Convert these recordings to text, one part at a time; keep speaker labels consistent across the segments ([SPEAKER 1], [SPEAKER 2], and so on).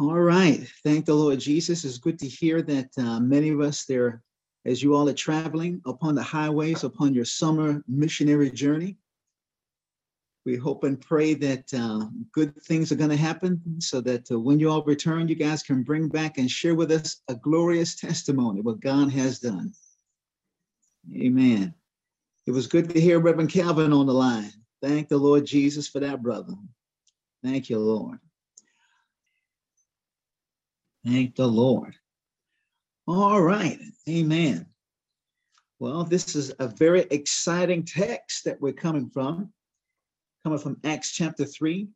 [SPEAKER 1] All right. Thank the Lord Jesus. It's good to hear that uh, many of us there, as you all are traveling upon the highways, upon your summer missionary journey. We hope and pray that uh, good things are going to happen so that uh, when you all return, you guys can bring back and share with us a glorious testimony, what God has done. Amen. It was good to hear Reverend Calvin on the line. Thank the Lord Jesus for that, brother. Thank you, Lord. Thank the Lord. All right. Amen. Well, this is a very exciting text that we're coming from, coming from Acts chapter 3.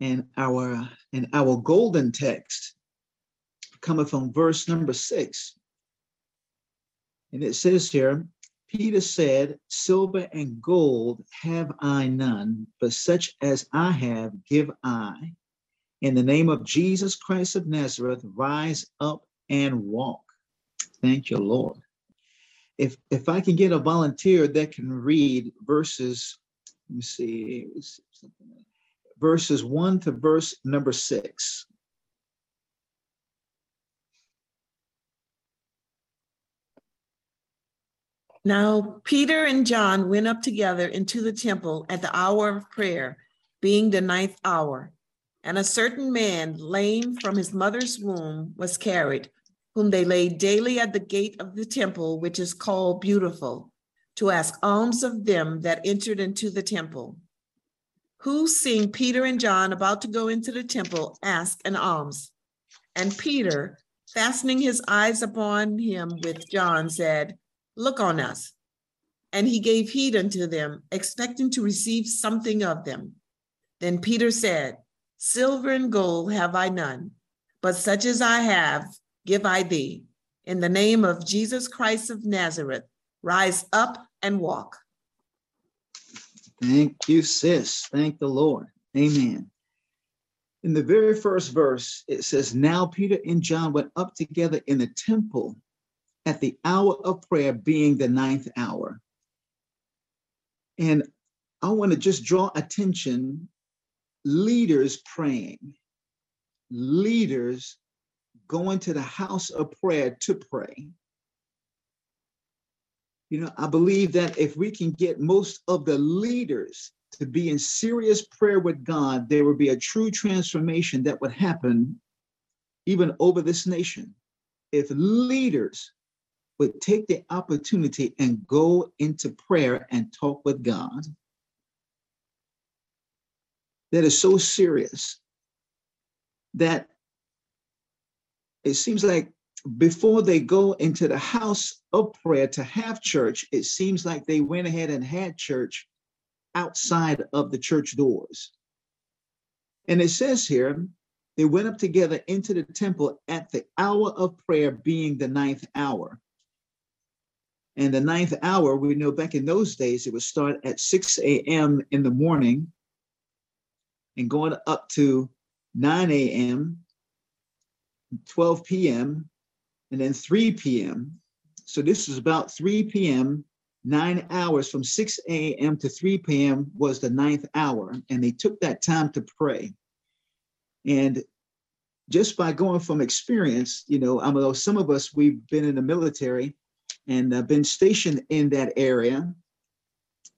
[SPEAKER 1] And our and our golden text coming from verse number six. And it says here, Peter said, Silver and gold have I none, but such as I have give I. In the name of Jesus Christ of Nazareth, rise up and walk. Thank you, Lord. If if I can get a volunteer that can read verses, let me see, verses one to verse number six.
[SPEAKER 2] Now Peter and John went up together into the temple at the hour of prayer, being the ninth hour. And a certain man, lame from his mother's womb, was carried, whom they laid daily at the gate of the temple, which is called Beautiful, to ask alms of them that entered into the temple. Who, seeing Peter and John about to go into the temple, asked an alms. And Peter, fastening his eyes upon him with John, said, Look on us. And he gave heed unto them, expecting to receive something of them. Then Peter said, Silver and gold have I none, but such as I have, give I thee. In the name of Jesus Christ of Nazareth, rise up and walk.
[SPEAKER 1] Thank you, sis. Thank the Lord. Amen. In the very first verse, it says, Now Peter and John went up together in the temple at the hour of prayer, being the ninth hour. And I want to just draw attention leaders praying, leaders going to the house of prayer to pray. You know, I believe that if we can get most of the leaders to be in serious prayer with God, there will be a true transformation that would happen even over this nation. If leaders would take the opportunity and go into prayer and talk with God, that is so serious that it seems like before they go into the house of prayer to have church, it seems like they went ahead and had church outside of the church doors. And it says here, they went up together into the temple at the hour of prayer, being the ninth hour. And the ninth hour, we know back in those days, it would start at 6 a.m. in the morning and going up to 9 a.m., 12 p.m., and then 3 p.m. So this is about 3 p.m., nine hours from 6 a.m. to 3 p.m. was the ninth hour. And they took that time to pray. And just by going from experience, you know, I know some of us, we've been in the military and uh, been stationed in that area.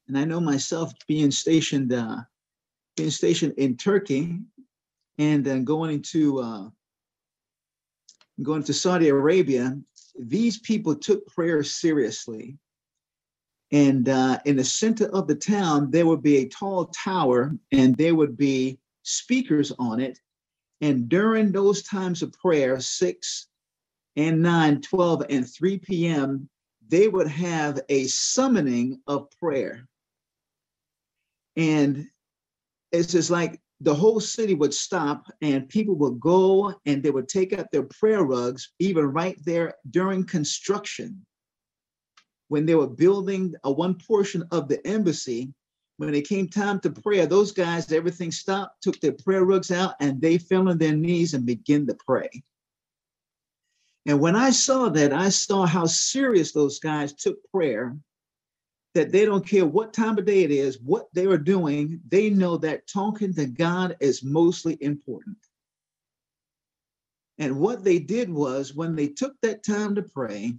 [SPEAKER 1] And I know myself being stationed uh, being stationed in Turkey and then going into uh, going to Saudi Arabia, these people took prayer seriously. And uh, in the center of the town, there would be a tall tower and there would be speakers on it. And during those times of prayer, 6 and 9, 12, and 3 p.m., they would have a summoning of prayer. And it's just like the whole city would stop and people would go and they would take out their prayer rugs, even right there during construction. When they were building a one portion of the embassy, when it came time to prayer, those guys, everything stopped, took their prayer rugs out, and they fell on their knees and began to pray. And when I saw that, I saw how serious those guys took prayer that they don't care what time of day it is, what they are doing, they know that talking to God is mostly important. And what they did was when they took that time to pray,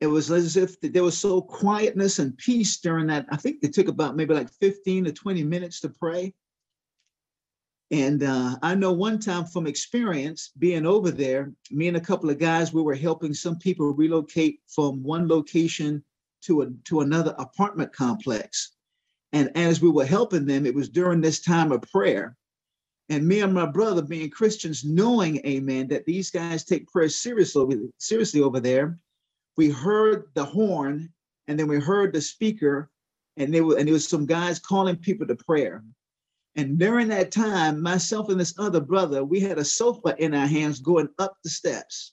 [SPEAKER 1] it was as if there was so quietness and peace during that. I think it took about maybe like 15 to 20 minutes to pray. And uh, I know one time from experience being over there, me and a couple of guys, we were helping some people relocate from one location to a to another apartment complex. And as we were helping them, it was during this time of prayer. And me and my brother, being Christians, knowing, amen, that these guys take prayer seriously, seriously over there, we heard the horn and then we heard the speaker and there were and there was some guys calling people to prayer and during that time myself and this other brother we had a sofa in our hands going up the steps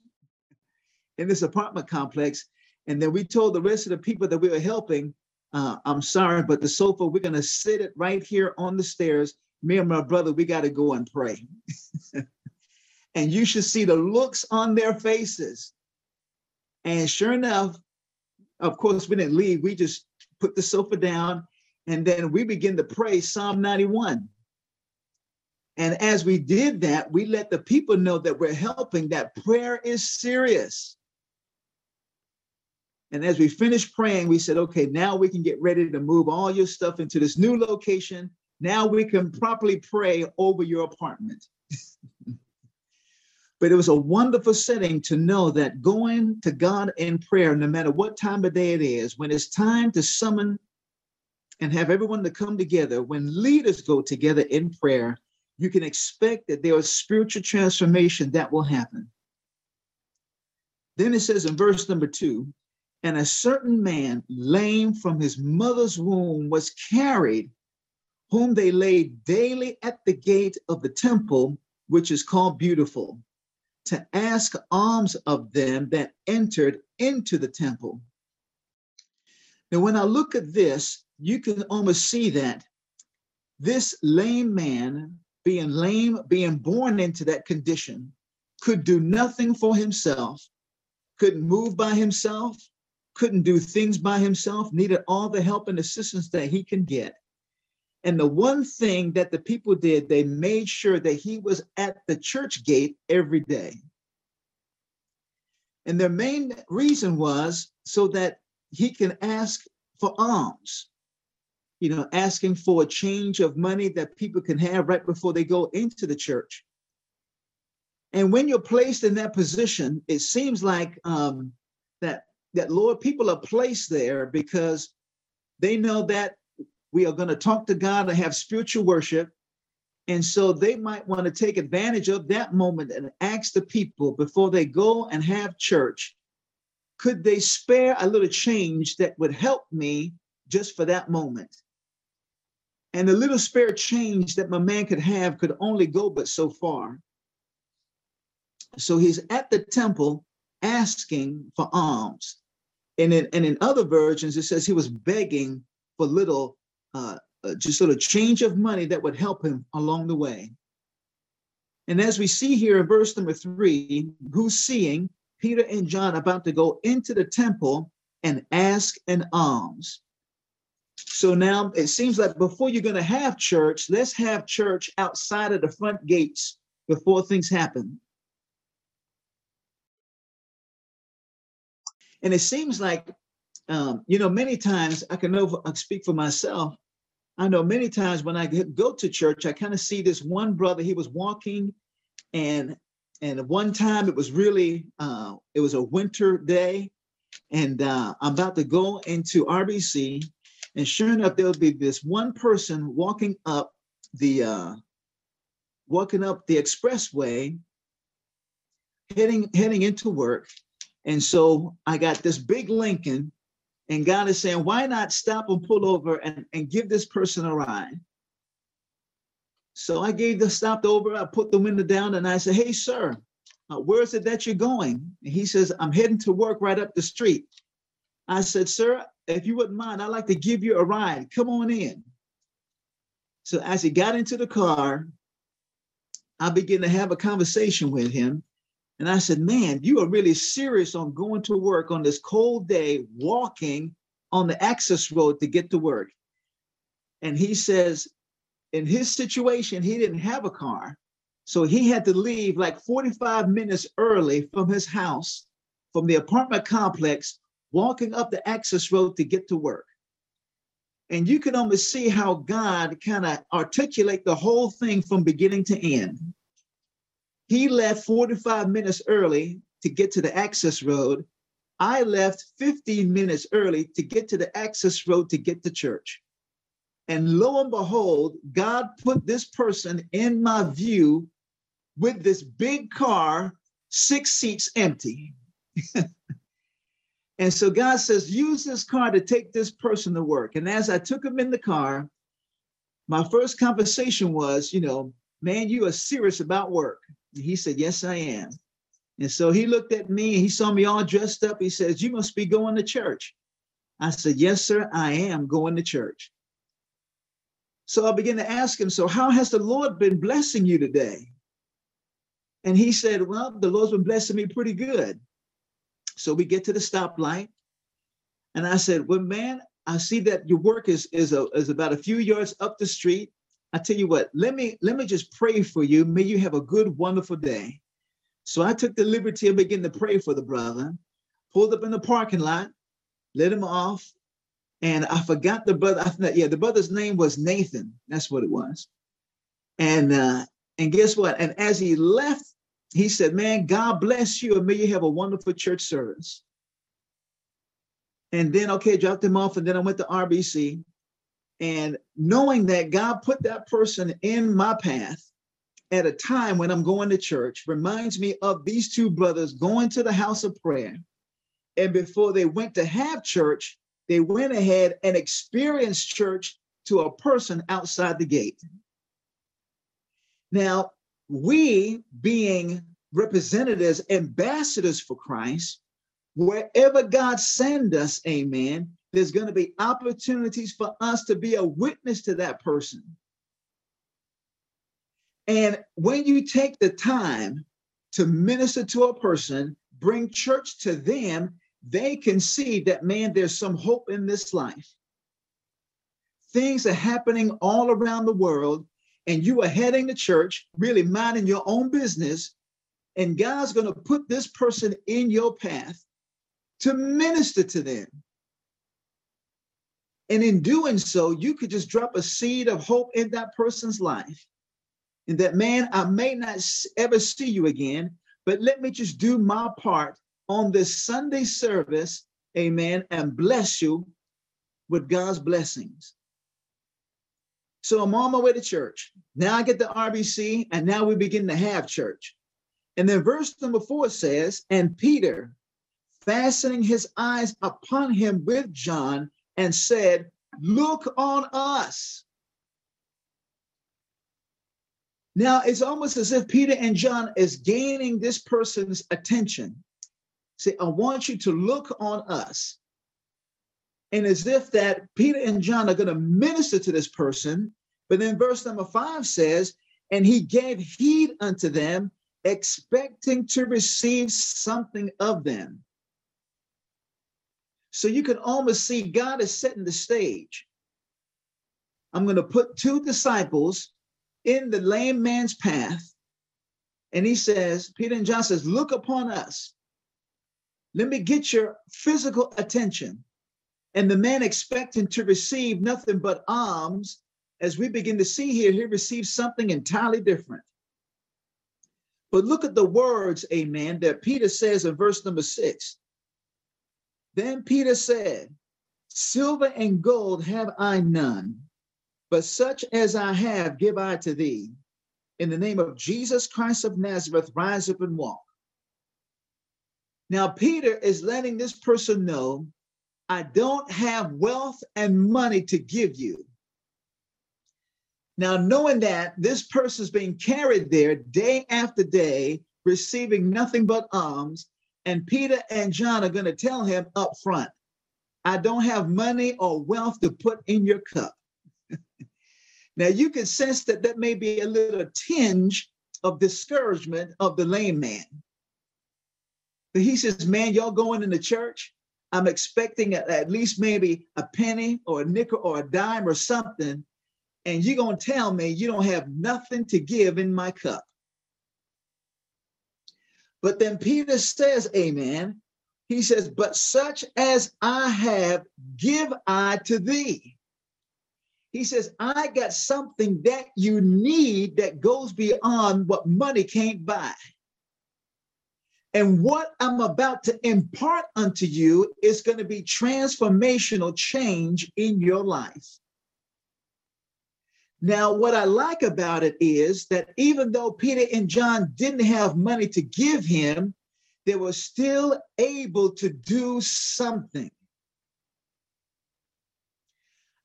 [SPEAKER 1] in this apartment complex and then we told the rest of the people that we were helping uh, i'm sorry but the sofa we're going to sit it right here on the stairs me and my brother we got to go and pray and you should see the looks on their faces and sure enough, of course, we didn't leave. We just put the sofa down and then we begin to pray Psalm 91. And as we did that, we let the people know that we're helping, that prayer is serious. And as we finished praying, we said, okay, now we can get ready to move all your stuff into this new location. Now we can properly pray over your apartment. But it was a wonderful setting to know that going to God in prayer, no matter what time of day it is, when it's time to summon and have everyone to come together, when leaders go together in prayer, you can expect that there is spiritual transformation that will happen. Then it says in verse number two, and a certain man, lame from his mother's womb, was carried, whom they laid daily at the gate of the temple, which is called Beautiful, to ask alms of them that entered into the temple. Now, when I look at this, you can almost see that this lame man, being lame, being born into that condition, could do nothing for himself, couldn't move by himself, couldn't do things by himself, needed all the help and assistance that he can get. And the one thing that the people did, they made sure that he was at the church gate every day. And their main reason was so that he can ask for alms, you know, asking for a change of money that people can have right before they go into the church. And when you're placed in that position, it seems like um, that that Lord, people are placed there because they know that we are going to talk to God and have spiritual worship. And so they might want to take advantage of that moment and ask the people before they go and have church, could they spare a little change that would help me just for that moment? And the little spare change that my man could have could only go but so far. So he's at the temple asking for alms. And in, and in other versions, it says he was begging for little uh, uh, just sort of change of money that would help him along the way. And as we see here in verse number three, who's seeing Peter and John about to go into the temple and ask an alms. So now it seems like before you're going to have church, let's have church outside of the front gates before things happen. And it seems like, um, you know, many times I can know, I speak for myself. I know many times when I go to church, I kind of see this one brother. He was walking, and and one time it was really uh, it was a winter day, and uh, I'm about to go into RBC, and sure enough, there will be this one person walking up the uh, walking up the expressway, heading heading into work, and so I got this big Lincoln and God is saying, why not stop and pull over and, and give this person a ride? So I gave the stopped over, I put the window down and I said, hey, sir, uh, where is it that you're going? And he says, I'm heading to work right up the street. I said, sir, if you wouldn't mind, I'd like to give you a ride. Come on in. So as he got into the car, I began to have a conversation with him. And I said, Man, you are really serious on going to work on this cold day, walking on the access road to get to work. And he says, in his situation, he didn't have a car. So he had to leave like 45 minutes early from his house, from the apartment complex, walking up the access road to get to work. And you can almost see how God kind of articulate the whole thing from beginning to end. He left 45 minutes early to get to the access road. I left 15 minutes early to get to the access road to get to church. And lo and behold, God put this person in my view with this big car, six seats empty. and so God says, use this car to take this person to work. And as I took him in the car, my first conversation was, you know, man, you are serious about work. He said, yes, I am. And so he looked at me and he saw me all dressed up. He says, you must be going to church. I said, yes, sir, I am going to church. So I began to ask him, So, how has the Lord been blessing you today? And he said, Well, the Lord's been blessing me pretty good. So we get to the stoplight. And I said, Well, man, I see that your work is, is, a, is about a few yards up the street. I tell you what, let me let me just pray for you. May you have a good, wonderful day. So I took the liberty of beginning to pray for the brother, pulled up in the parking lot, let him off, and I forgot the brother. I thought, yeah, the brother's name was Nathan. That's what it was. And uh, and guess what? And as he left, he said, "Man, God bless you, and may you have a wonderful church service." And then, okay, dropped him off, and then I went to RBC. And knowing that God put that person in my path at a time when I'm going to church reminds me of these two brothers going to the house of prayer. And before they went to have church, they went ahead and experienced church to a person outside the gate. Now, we being representatives, ambassadors for Christ, wherever God send us, amen, there's going to be opportunities for us to be a witness to that person. And when you take the time to minister to a person, bring church to them, they can see that, man, there's some hope in this life. Things are happening all around the world, and you are heading to church, really minding your own business, and God's going to put this person in your path to minister to them. And in doing so, you could just drop a seed of hope in that person's life. And that, man, I may not ever see you again, but let me just do my part on this Sunday service, amen, and bless you with God's blessings. So I'm on my way to church. Now I get the RBC, and now we begin to have church. And then verse number four says, And Peter, fastening his eyes upon him with John, and said, Look on us. Now it's almost as if Peter and John is gaining this person's attention say, I want you to look on us. And as if that Peter and John are going to minister to this person. But then verse number five says, and he gave heed unto them, expecting to receive something of them. So you can almost see God is setting the stage. I'm going to put two disciples in the lame man's path. And he says, Peter and John says, look upon us. Let me get your physical attention. And the man expecting to receive nothing but alms, as we begin to see here, he receives something entirely different. But look at the words, amen, that Peter says in verse number six. Then Peter said, Silver and gold have I none, but such as I have give I to thee. In the name of Jesus Christ of Nazareth, rise up and walk. Now, Peter is letting this person know I don't have wealth and money to give you. Now, knowing that this person is being carried there day after day, receiving nothing but alms, and Peter and John are going to tell him up front, I don't have money or wealth to put in your cup. now, you can sense that that may be a little tinge of discouragement of the lame man. But he says, man, y'all going into church? I'm expecting at least maybe a penny or a nickel or a dime or something. And you're going to tell me you don't have nothing to give in my cup. But then Peter says, Amen. He says, But such as I have, give I to thee. He says, I got something that you need that goes beyond what money can't buy. And what I'm about to impart unto you is going to be transformational change in your life. Now, what I like about it is that even though Peter and John didn't have money to give him, they were still able to do something.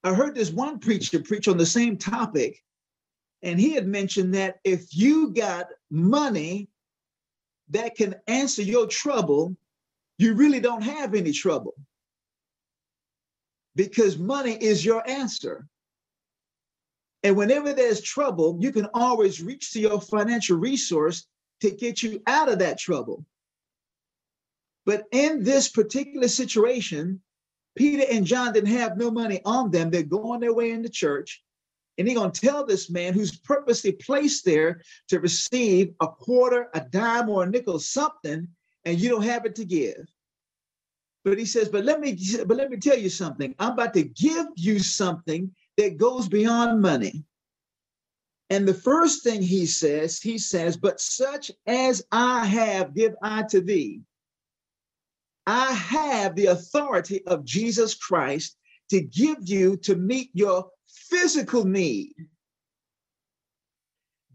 [SPEAKER 1] I heard this one preacher preach on the same topic, and he had mentioned that if you got money that can answer your trouble, you really don't have any trouble because money is your answer. And whenever there's trouble, you can always reach to your financial resource to get you out of that trouble. But in this particular situation, Peter and John didn't have no money on them. They're going their way in the church. And he's going to tell this man who's purposely placed there to receive a quarter, a dime, or a nickel, something, and you don't have it to give. But he says, but let me, but let me tell you something. I'm about to give you something that goes beyond money. And the first thing he says, he says, but such as I have, give I to thee. I have the authority of Jesus Christ to give you to meet your physical need.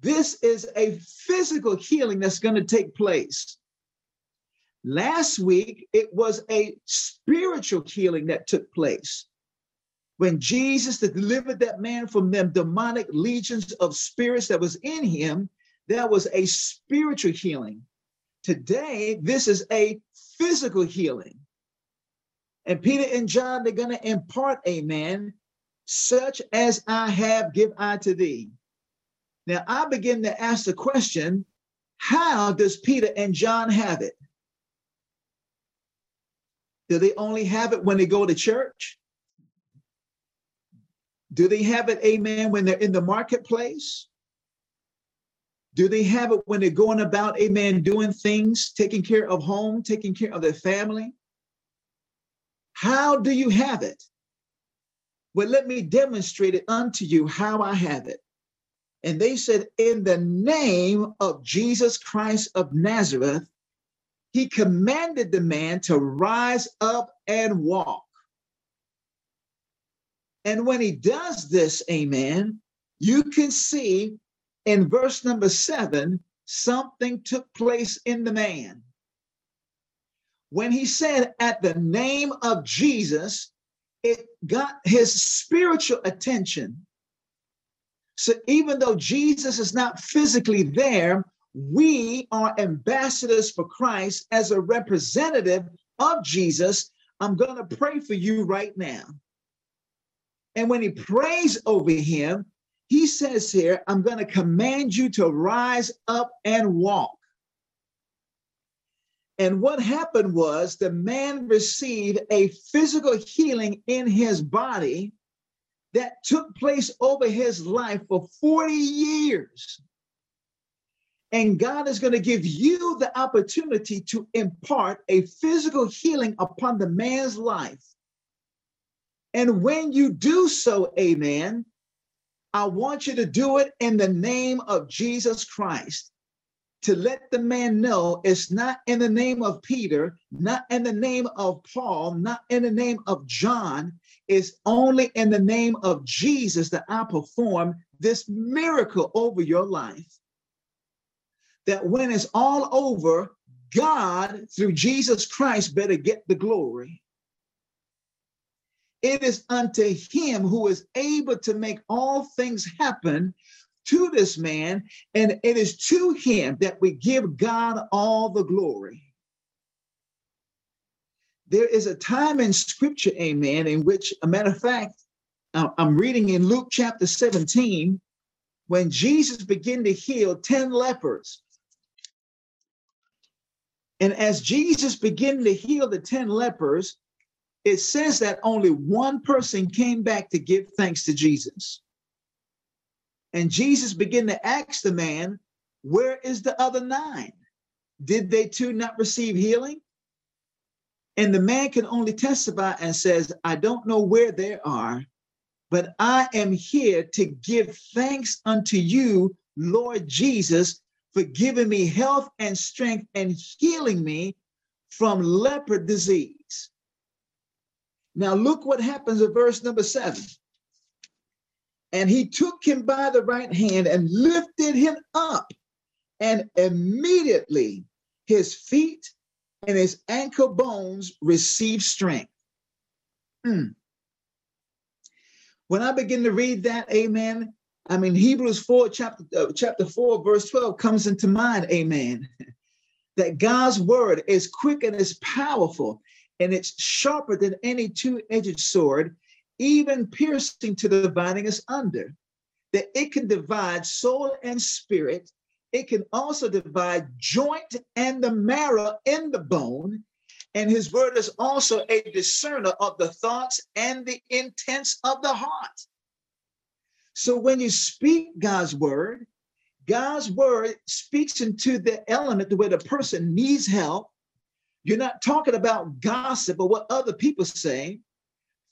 [SPEAKER 1] This is a physical healing that's going to take place. Last week, it was a spiritual healing that took place. When Jesus delivered that man from them demonic legions of spirits that was in him, that was a spiritual healing. Today, this is a physical healing. And Peter and John, they're going to impart, a man, such as I have, give I to thee. Now I begin to ask the question how does Peter and John have it? Do they only have it when they go to church? Do they have it, amen, when they're in the marketplace? Do they have it when they're going about, amen, doing things, taking care of home, taking care of their family? How do you have it? Well, let me demonstrate it unto you how I have it. And they said, In the name of Jesus Christ of Nazareth, he commanded the man to rise up and walk. And when he does this, amen, you can see in verse number seven, something took place in the man. When he said, At the name of Jesus, it got his spiritual attention. So even though Jesus is not physically there, we are ambassadors for Christ as a representative of Jesus. I'm going to pray for you right now. And when he prays over him, he says here, I'm going to command you to rise up and walk. And what happened was the man received a physical healing in his body that took place over his life for 40 years. And God is going to give you the opportunity to impart a physical healing upon the man's life. And when you do so, amen, I want you to do it in the name of Jesus Christ to let the man know it's not in the name of Peter, not in the name of Paul, not in the name of John. It's only in the name of Jesus that I perform this miracle over your life. That when it's all over, God, through Jesus Christ, better get the glory. It is unto him who is able to make all things happen to this man, and it is to him that we give God all the glory. There is a time in scripture, amen, in which, a matter of fact, I'm reading in Luke chapter 17, when Jesus began to heal 10 lepers. And as Jesus began to heal the 10 lepers, it says that only one person came back to give thanks to Jesus. And Jesus began to ask the man, Where is the other nine? Did they too not receive healing? And the man can only testify and says, I don't know where they are, but I am here to give thanks unto you, Lord Jesus, for giving me health and strength and healing me from leper disease. Now, look what happens in verse number seven. And he took him by the right hand and lifted him up, and immediately his feet and his ankle bones received strength. Mm. When I begin to read that, amen, I mean, Hebrews 4, chapter, uh, chapter 4, verse 12 comes into mind, amen, that God's word is quick and is powerful, and it's sharper than any two edged sword, even piercing to the dividing us under, that it can divide soul and spirit. It can also divide joint and the marrow in the bone. And his word is also a discerner of the thoughts and the intents of the heart. So when you speak God's word, God's word speaks into the element where the person needs help. You're not talking about gossip or what other people say.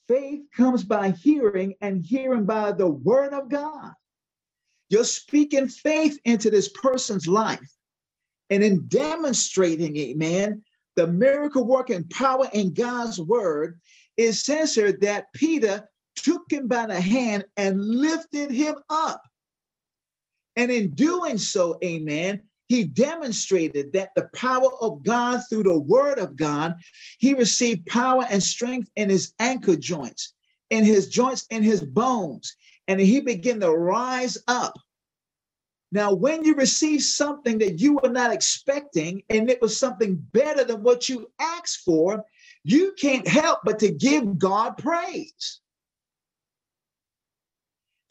[SPEAKER 1] Faith comes by hearing, and hearing by the word of God. You're speaking faith into this person's life. And in demonstrating, amen, the miracle working power in God's word, says here that Peter took him by the hand and lifted him up. And in doing so, amen, he demonstrated that the power of God through the word of God, he received power and strength in his ankle joints, in his joints, in his bones, and he began to rise up. Now, when you receive something that you were not expecting, and it was something better than what you asked for, you can't help but to give God praise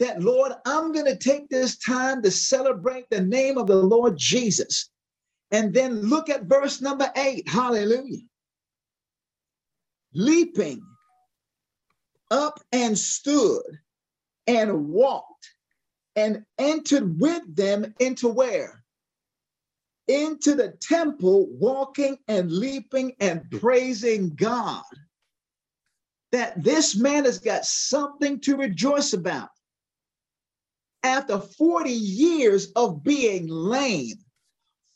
[SPEAKER 1] that, Lord, I'm going to take this time to celebrate the name of the Lord Jesus. And then look at verse number eight. Hallelujah. Leaping up and stood and walked and entered with them into where? Into the temple, walking and leaping and praising God. That this man has got something to rejoice about after 40 years of being lame,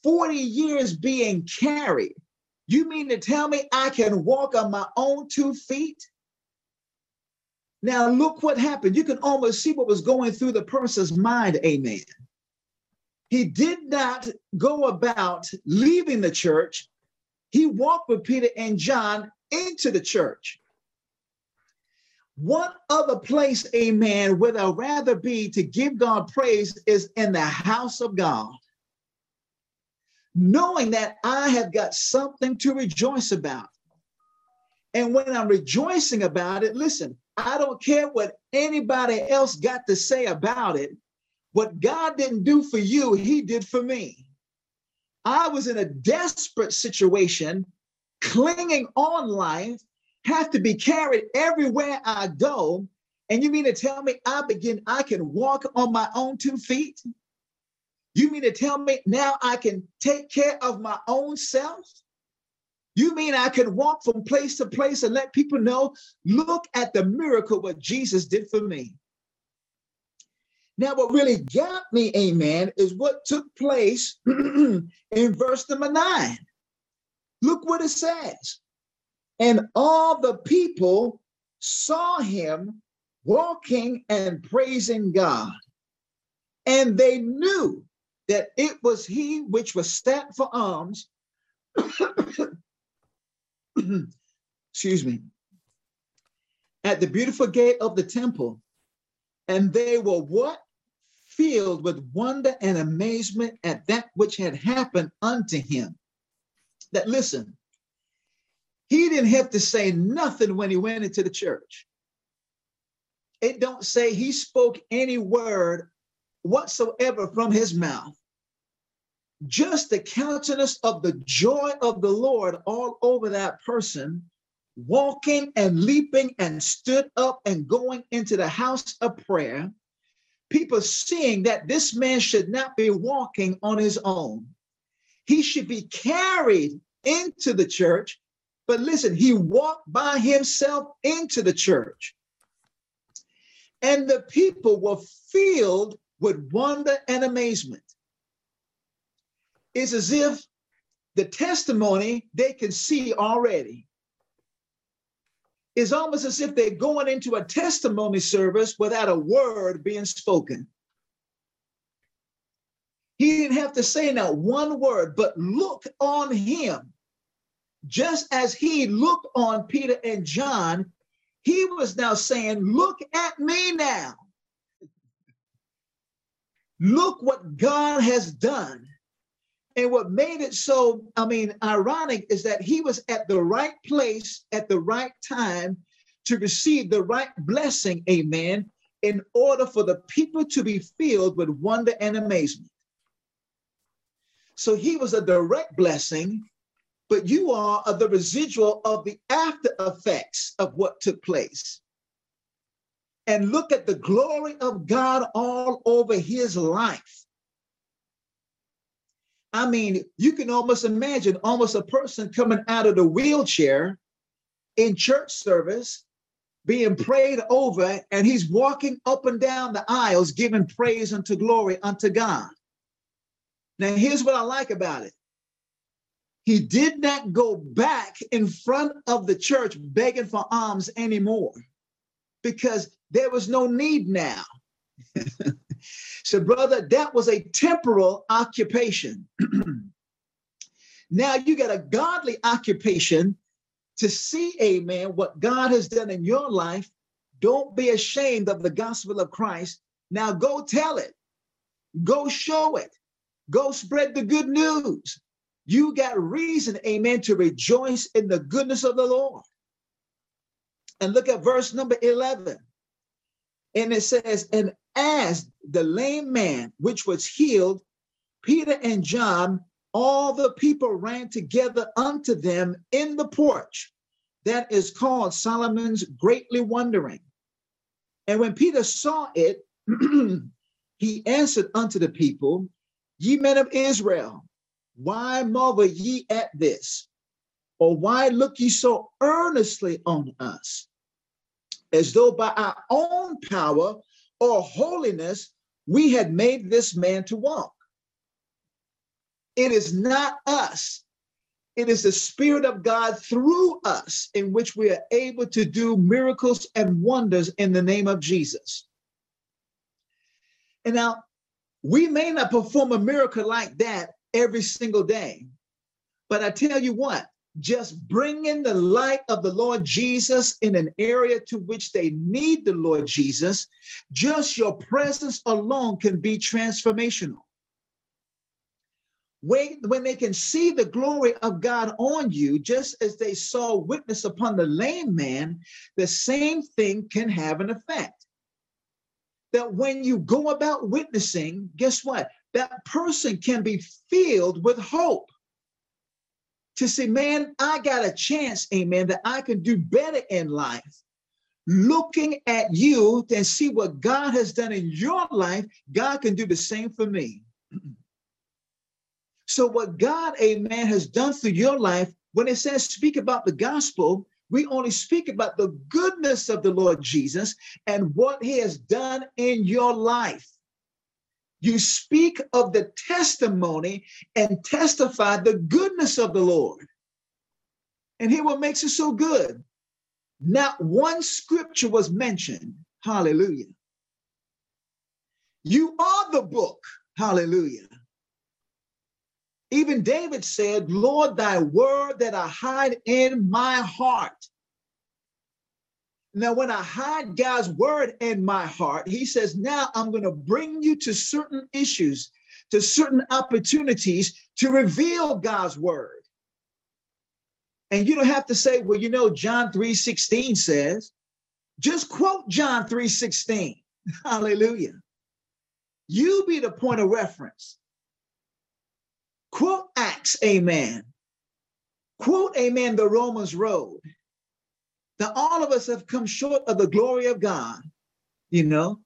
[SPEAKER 1] 40 years being carried, you mean to tell me I can walk on my own two feet? Now, look what happened. You can almost see what was going through the person's mind. Amen. He did not go about leaving the church. He walked with Peter and John into the church. What other place, amen, would I rather be to give God praise is in the house of God? Knowing that I have got something to rejoice about. And when I'm rejoicing about it, listen, I don't care what anybody else got to say about it. What God didn't do for you, He did for me. I was in a desperate situation, clinging on life, have to be carried everywhere I go. And you mean to tell me I begin, I can walk on my own two feet? You mean to tell me now I can take care of my own self? You mean I can walk from place to place and let people know, look at the miracle what Jesus did for me. Now, what really got me, amen, is what took place in verse number nine. Look what it says. And all the people saw him walking and praising God. And they knew that it was he which was set for alms. Excuse me. At the beautiful gate of the temple. And they were what? Filled with wonder and amazement at that which had happened unto him. That listen, he didn't have to say nothing when he went into the church. It don't say he spoke any word whatsoever from his mouth. Just the countenance of the joy of the Lord all over that person, walking and leaping and stood up and going into the house of prayer. People seeing that this man should not be walking on his own. he should be carried into the church. But listen, he walked by himself into the church. And the people were filled with wonder and amazement. It's as if the testimony they can see already. It's almost as if they're going into a testimony service without a word being spoken. He didn't have to say not one word, but look on him. Just as he looked on Peter and John, he was now saying, Look at me now. Look what God has done. And what made it so, I mean, ironic is that he was at the right place at the right time to receive the right blessing, amen, in order for the people to be filled with wonder and amazement. So he was a direct blessing, but you are the residual of the after effects of what took place. And look at the glory of God all over his life. I mean, you can almost imagine almost a person coming out of the wheelchair in church service being prayed over, and he's walking up and down the aisles giving praise unto glory unto God. Now, here's what I like about it. He did not go back in front of the church begging for alms anymore because there was no need now. so, brother, that was a temporal occupation. now you got a godly occupation to see, amen, what God has done in your life. Don't be ashamed of the gospel of Christ. Now go tell it, go show it. Go spread the good news. You got reason, amen, to rejoice in the goodness of the Lord. And look at verse number 11. And it says, And as the lame man which was healed, Peter and John, all the people ran together unto them in the porch that is called Solomon's greatly wondering. And when Peter saw it, he answered unto the people, Ye men of Israel, why marvel ye at this? Or why look ye so earnestly on us, as though by our own power or holiness we had made this man to walk? It is not us. It is the Spirit of God through us in which we are able to do miracles and wonders in the name of Jesus. And now, we may not perform a miracle like that every single day, but I tell you what, just bringing the light of the Lord Jesus in an area to which they need the Lord Jesus, just your presence alone can be transformational. When, when they can see the glory of God on you, just as they saw witness upon the lame man, the same thing can have an effect that when you go about witnessing, guess what? That person can be filled with hope to say, man, I got a chance, amen, that I can do better in life. Looking at you and see what God has done in your life, God can do the same for me. So, what God, amen, has done through your life, when it says speak about the gospel, we only speak about the goodness of the Lord Jesus and what he has done in your life. You speak of the testimony and testify the goodness of the Lord. And here what makes it so good. Not one scripture was mentioned. Hallelujah. You are the book. Hallelujah. Even David said, Lord, thy word that I hide in my heart. Now, when I hide God's word in my heart, he says, now I'm going to bring you to certain issues, to certain opportunities to reveal God's word. And you don't have to say, well, you know, John 3:16 says, just quote John 3:16. Hallelujah. You be the point of reference. Quote Acts, amen. Quote, amen, the Romans road. That all of us have come short of the glory of God, you know.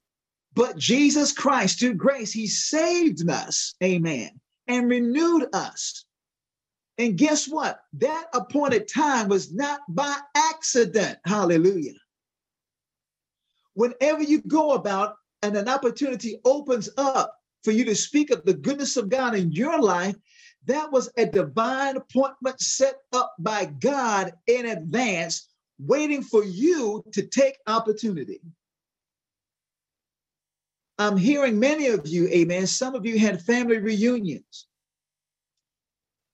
[SPEAKER 1] But Jesus Christ, through grace, he saved us, amen, and renewed us. And guess what? That appointed time was not by accident. Hallelujah. Whenever you go about and an opportunity opens up for you to speak of the goodness of God in your life, that was a divine appointment set up by God in advance, waiting for you to take opportunity. I'm hearing many of you, amen. Some of you had family reunions.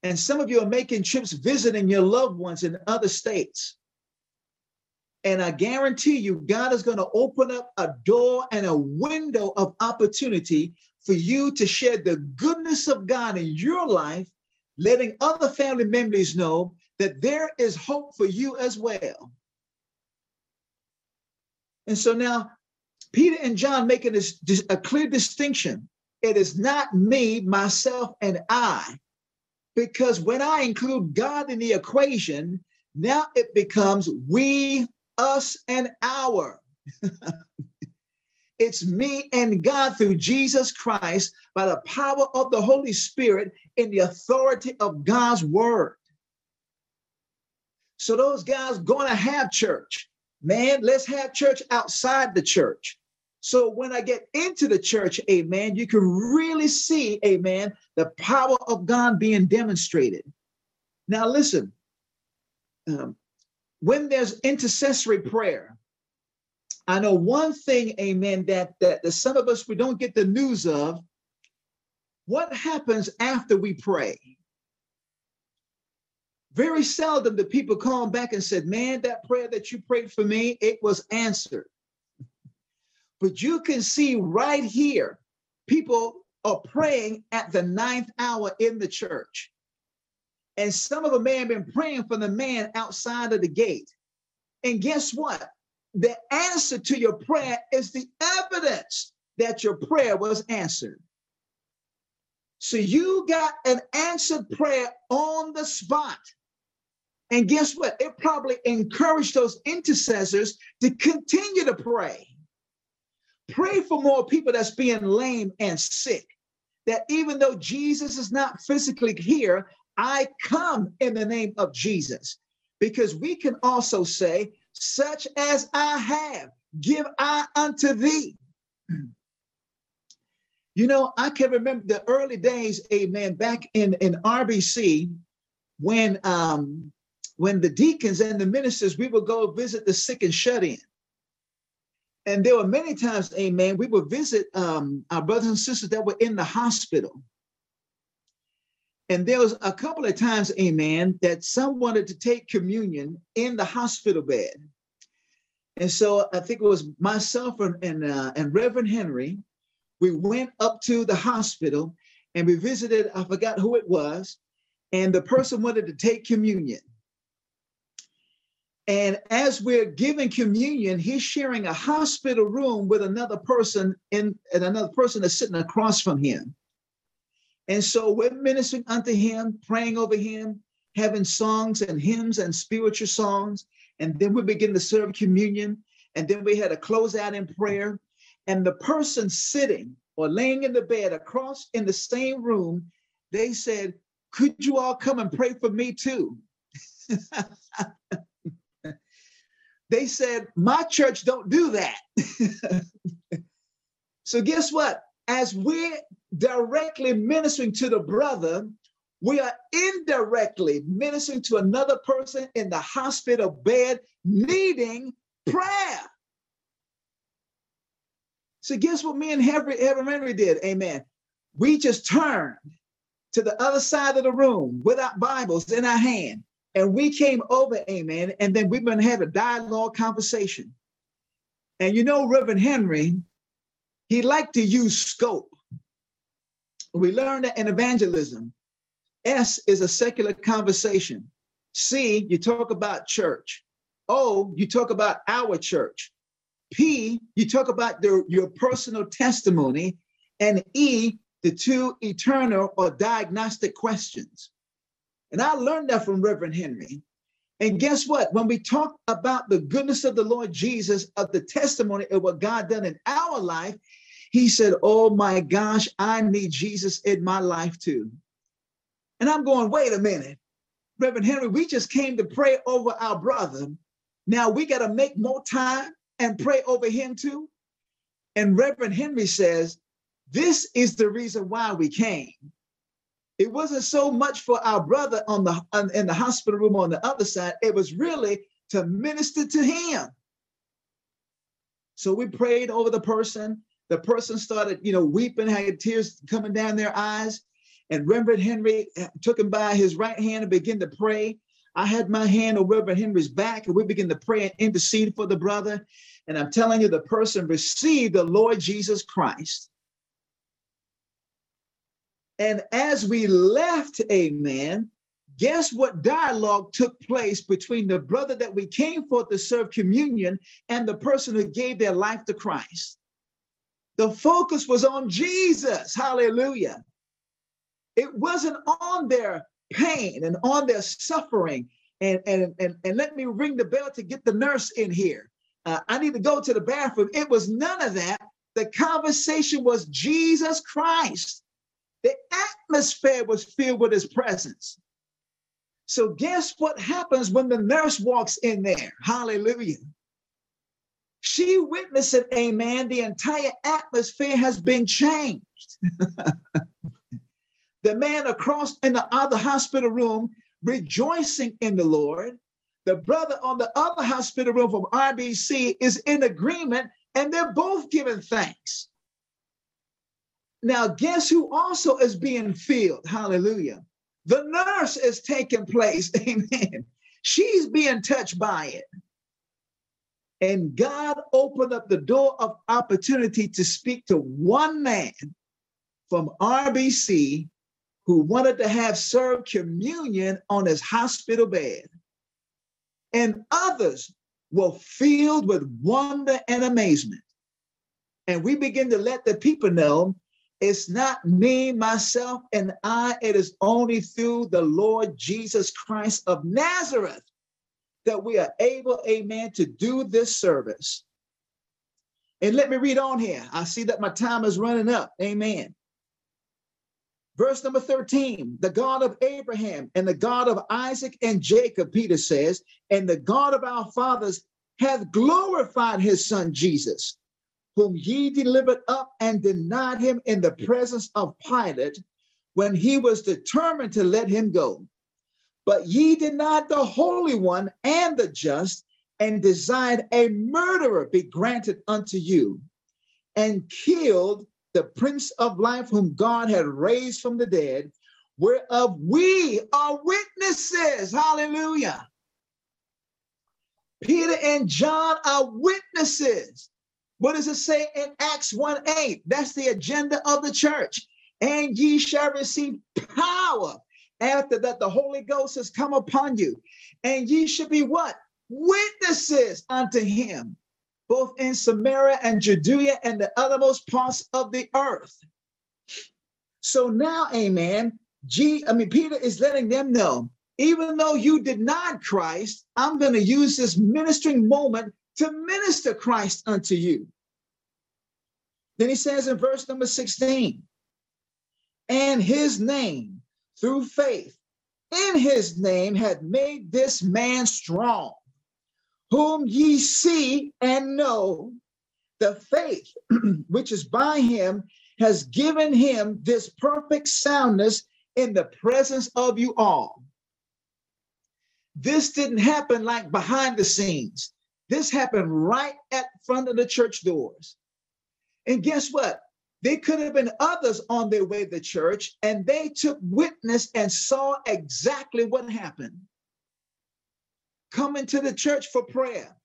[SPEAKER 1] And some of you are making trips visiting your loved ones in other states. And I guarantee you, God is going to open up a door and a window of opportunity for you to share the goodness of God in your life, letting other family members know that there is hope for you as well. And so now Peter and John making this, a clear distinction. It is not me, myself, and I. Because when I include God in the equation, now it becomes we, us, and our. it's me and God through Jesus Christ by the power of the Holy Spirit in the authority of God's word. So those guys to have church. Man, let's have church outside the church. So when I get into the church, amen, you can really see, amen, the power of God being demonstrated. Now, listen, um, when there's intercessory prayer, I know one thing, amen, that, that, that some of us we don't get the news of. What happens after we pray? Very seldom do people come back and said, Man, that prayer that you prayed for me, it was answered. But you can see right here, people are praying at the ninth hour in the church. And some of them may have been praying for the man outside of the gate. And guess what? The answer to your prayer is the evidence that your prayer was answered. So you got an answered prayer on the spot. And guess what? It probably encouraged those intercessors to continue to pray. Pray for more people that's being lame and sick. That even though Jesus is not physically here, I come in the name of Jesus. Because we can also say, such as I have, give I unto thee. You know, I can remember the early days, amen, back in, in RBC, when um, when the deacons and the ministers, we would go visit the sick and shut in. And there were many times, amen, we would visit um, our brothers and sisters that were in the hospital. And there was a couple of times, amen, that some wanted to take communion in the hospital bed. And so I think it was myself and, and, uh, and Reverend Henry. We went up to the hospital and we visited, I forgot who it was, and the person wanted to take communion. And as we're giving communion, he's sharing a hospital room with another person, in, and another person is sitting across from him. And so we're ministering unto him, praying over him, having songs and hymns and spiritual songs. And then we begin to serve communion. And then we had a close out in prayer. And the person sitting or laying in the bed across in the same room, they said, Could you all come and pray for me too? they said, my church don't do that. so guess what? As we're directly ministering to the brother, we are indirectly ministering to another person in the hospital bed needing prayer. So guess what me and Henry, Henry did? Amen. We just turned to the other side of the room with our Bibles in our hand and we came over, amen, and then we've been having a dialogue conversation. And you know, Reverend Henry, he liked to use scope. We learned that in evangelism. S is a secular conversation. C, you talk about church. O, you talk about our church. P, you talk about the, your personal testimony. And E, the two eternal or diagnostic questions. And I learned that from Reverend Henry. And guess what? When we talk about the goodness of the Lord Jesus, of the testimony of what God done in our life, he said, Oh my gosh, I need Jesus in my life too. And I'm going, wait a minute. Reverend Henry, we just came to pray over our brother. Now we got to make more time and pray over him too. And Reverend Henry says, This is the reason why we came. It wasn't so much for our brother on the on, in the hospital room on the other side. It was really to minister to him. So we prayed over the person. The person started, you know, weeping, had tears coming down their eyes. And Reverend Henry took him by his right hand and began to pray. I had my hand on Reverend Henry's back, and we began to pray and intercede for the brother. And I'm telling you, the person received the Lord Jesus Christ. And as we left, amen, guess what dialogue took place between the brother that we came for to serve communion and the person who gave their life to Christ? The focus was on Jesus. Hallelujah. It wasn't on their pain and on their suffering. And, and, and, and let me ring the bell to get the nurse in here. Uh, I need to go to the bathroom. It was none of that. The conversation was Jesus Christ. The atmosphere was filled with his presence. So, guess what happens when the nurse walks in there? Hallelujah. She witnessed it, amen. The entire atmosphere has been changed. the man across in the other hospital room rejoicing in the Lord. The brother on the other hospital room from RBC is in agreement and they're both giving thanks. Now, guess who also is being filled? Hallelujah. The nurse is taking place. Amen. She's being touched by it. And God opened up the door of opportunity to speak to one man from RBC who wanted to have served communion on his hospital bed. And others were filled with wonder and amazement. And we begin to let the people know it's not me, myself, and I. It is only through the Lord Jesus Christ of Nazareth that we are able, amen, to do this service. And let me read on here. I see that my time is running up. Amen. Verse number 13, the God of Abraham and the God of Isaac and Jacob, Peter says, and the God of our fathers hath glorified his son Jesus, whom ye delivered up and denied him in the presence of Pilate when he was determined to let him go. But ye denied the Holy One and the just, and desired a murderer be granted unto you, and killed the Prince of Life, whom God had raised from the dead, whereof we are witnesses. Hallelujah. Peter and John are witnesses. What does it say in Acts 1 8? That's the agenda of the church. And ye shall receive power after that the Holy Ghost has come upon you. And ye should be what? Witnesses unto him both in Samaria and Judea and the othermost parts of the earth. So now, amen, G, I mean, Peter is letting them know, even though you denied Christ, I'm going to use this ministering moment to minister Christ unto you. Then he says in verse number 16, and his name through faith in his name had made this man strong whom ye see and know, the faith which is by him has given him this perfect soundness in the presence of you all. This didn't happen like behind the scenes. This happened right at front of the church doors. And guess what? There could have been others on their way to church, and they took witness and saw exactly what happened coming to the church for prayer,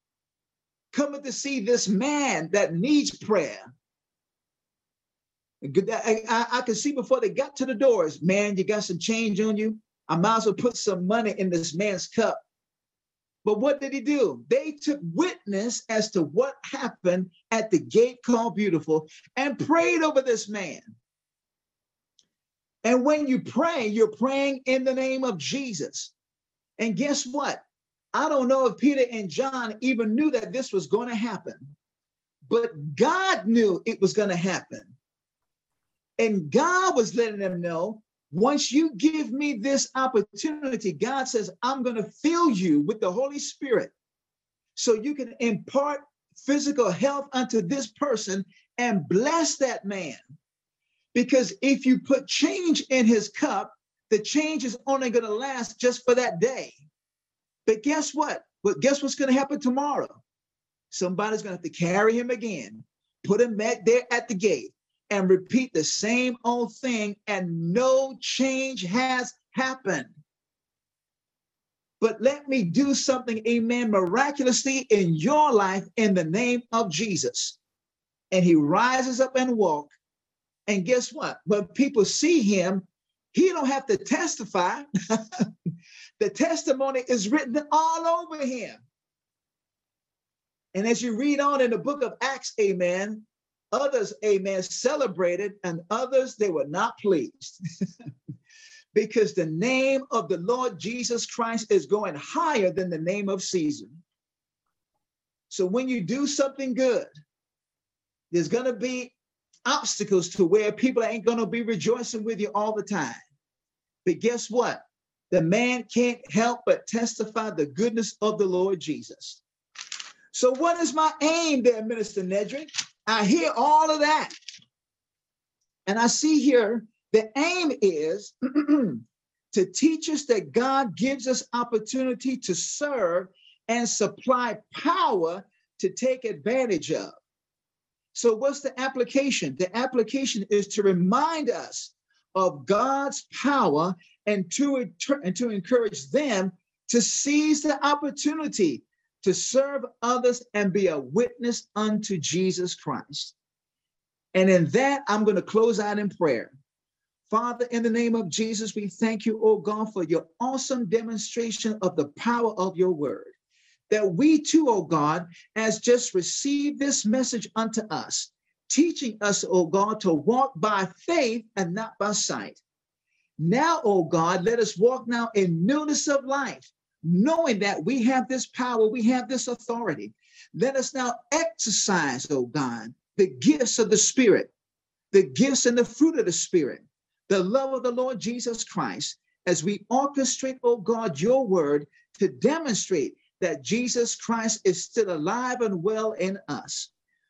[SPEAKER 1] coming to see this man that needs prayer. I, I, I can see before they got to the doors, man, you got some change on you. I might as well put some money in this man's cup. But what did he do? They took witness as to what happened at the gate called Beautiful and prayed over this man. And when you pray, you're praying in the name of Jesus. And guess what? I don't know if Peter and John even knew that this was going to happen, but God knew it was going to happen. And God was letting them know Once you give me this opportunity, God says, I'm going to fill you with the Holy Spirit so you can impart physical health unto this person and bless that man. Because if you put change in his cup, the change is only going to last just for that day. But guess what? But guess what's going to happen tomorrow? Somebody's going to have to carry him again, put him back there at the gate, and repeat the same old thing, and no change has happened. But let me do something, amen, miraculously in your life in the name of Jesus. And he rises up and walk. And guess what? When people see him, he don't have to testify. the testimony is written all over him. And as you read on in the book of Acts, amen, others, amen, celebrated, and others, they were not pleased. because the name of the Lord Jesus Christ is going higher than the name of Caesar. So when you do something good, there's going to be obstacles to where people ain't going to be rejoicing with you all the time. But guess what? The man can't help but testify the goodness of the Lord Jesus. So, what is my aim there, Minister Nedrick? I hear all of that. And I see here the aim is to teach us that God gives us opportunity to serve and supply power to take advantage of. So, what's the application? The application is to remind us of God's power and to, and to encourage them to seize the opportunity to serve others and be a witness unto Jesus Christ. And in that, I'm going to close out in prayer. Father, in the name of Jesus, we thank you, oh God, for your awesome demonstration of the power of your word. That we too, oh God, as just received this message unto us, teaching us, oh God, to walk by faith and not by sight. Now, oh God, let us walk now in newness of life, knowing that we have this power, we have this authority. Let us now exercise, oh God, the gifts of the Spirit, the gifts and the fruit of the Spirit, the love of the Lord Jesus Christ, as we orchestrate, oh God, your word to demonstrate that Jesus Christ is still alive and well in us.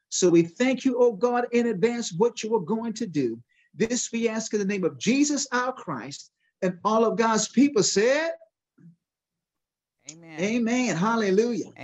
[SPEAKER 1] So we thank you, oh God, in advance what you are going to do. This we ask in the name of Jesus our Christ. And all of God's people said, Amen. Amen. Hallelujah.